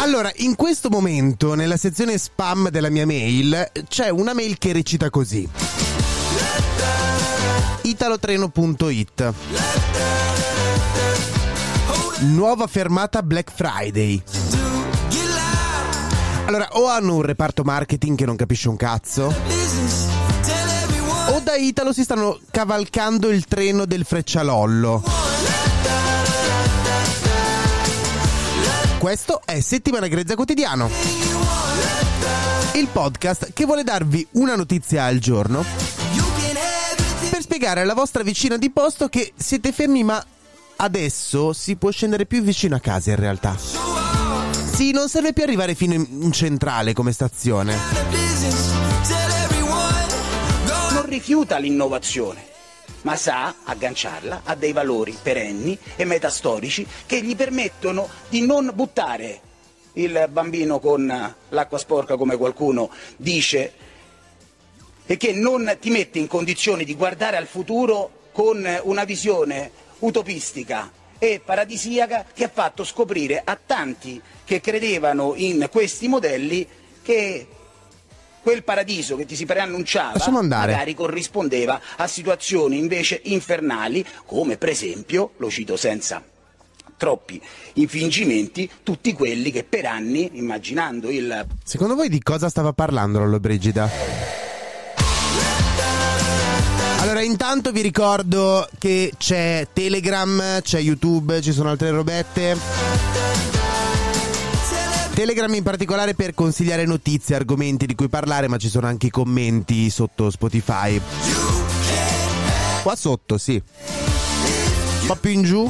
Allora, in questo momento, nella sezione spam della mia mail, c'è una mail che recita così. italotreno.it Nuova fermata Black Friday. Allora, o hanno un reparto marketing che non capisce un cazzo, o da Italo si stanno cavalcando il treno del freccialollo. Questo è Settimana Grezza Quotidiano. Il podcast che vuole darvi una notizia al giorno per spiegare alla vostra vicina di posto che siete fermi ma adesso si può scendere più vicino a casa in realtà. Sì, non serve più arrivare fino in centrale come stazione. non rifiuta l'innovazione, ma sa agganciarla a dei valori perenni e metastorici che gli permettono di non buttare il bambino con l'acqua sporca come qualcuno dice e che non ti mette in condizioni di guardare al futuro con una visione utopistica e paradisiaca che ha fatto scoprire a tanti che credevano in questi modelli che quel paradiso che ti si preannunciava magari corrispondeva a situazioni invece infernali come per esempio, lo cito senza troppi infingimenti, tutti quelli che per anni, immaginando il Secondo voi di cosa stava parlando Lollo Brigida? Allora, intanto vi ricordo che c'è Telegram, c'è YouTube, ci sono altre robette. Telegram in particolare per consigliare notizie, argomenti di cui parlare, ma ci sono anche i commenti sotto Spotify. Qua sotto, sì. Un po' più in giù.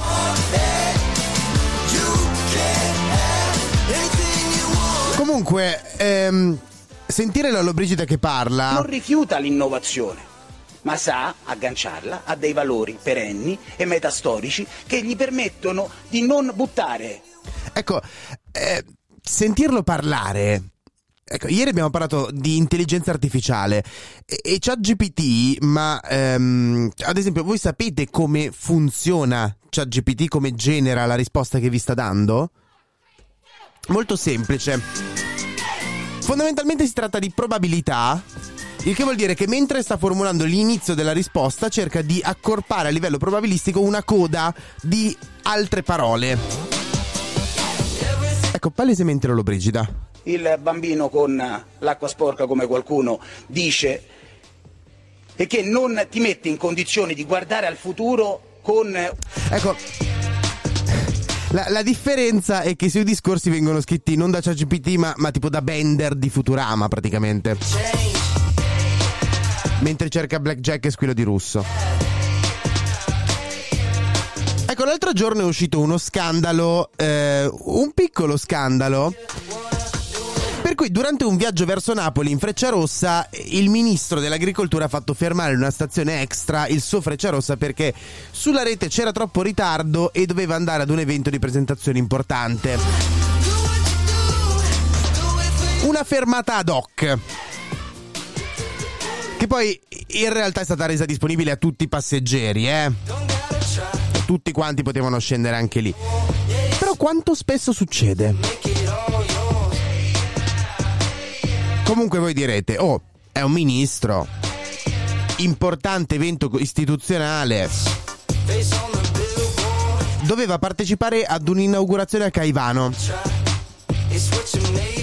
Comunque, ehm, sentire Lollo Brigida che parla. non rifiuta l'innovazione, ma sa agganciarla a dei valori perenni e metastorici che gli permettono di non buttare Ecco, eh, sentirlo parlare. Ecco, ieri abbiamo parlato di intelligenza artificiale e, e ChatGPT, ma ehm, ad esempio voi sapete come funziona ChatGPT, come genera la risposta che vi sta dando? Molto semplice. Fondamentalmente si tratta di probabilità, il che vuol dire che mentre sta formulando l'inizio della risposta cerca di accorpare a livello probabilistico una coda di altre parole. Ecco, palesemente Lolo Brigida. il bambino con l'acqua sporca come qualcuno dice e che non ti mette in condizioni di guardare al futuro con Ecco, la, la differenza è che i suoi discorsi vengono scritti non da ChatGPT, ma, ma tipo da Bender di Futurama, praticamente. Mentre cerca Blackjack e squillo di russo. Ecco, l'altro giorno è uscito uno scandalo, eh, un piccolo scandalo. Per cui durante un viaggio verso Napoli in Frecciarossa il ministro dell'agricoltura ha fatto fermare in una stazione extra il suo Frecciarossa perché sulla rete c'era troppo ritardo e doveva andare ad un evento di presentazione importante. Una fermata ad hoc. Che poi in realtà è stata resa disponibile a tutti i passeggeri, eh. Tutti quanti potevano scendere anche lì. Però quanto spesso succede? Comunque voi direte, oh, è un ministro, importante evento istituzionale. Doveva partecipare ad un'inaugurazione a Caivano.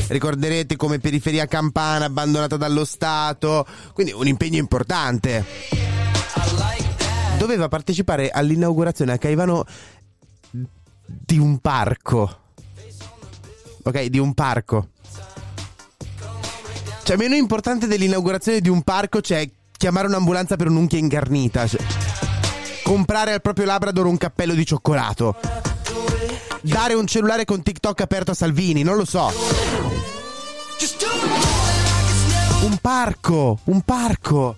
Ricorderete come periferia campana abbandonata dallo Stato, quindi un impegno importante. Doveva partecipare all'inaugurazione a Caivano di un parco. Ok, di un parco. Cioè, meno importante dell'inaugurazione di un parco c'è chiamare un'ambulanza per un'unchia ingarnita. Cioè, comprare al proprio Labrador un cappello di cioccolato. dare un cellulare con TikTok aperto a Salvini, non lo so. Un parco, un parco.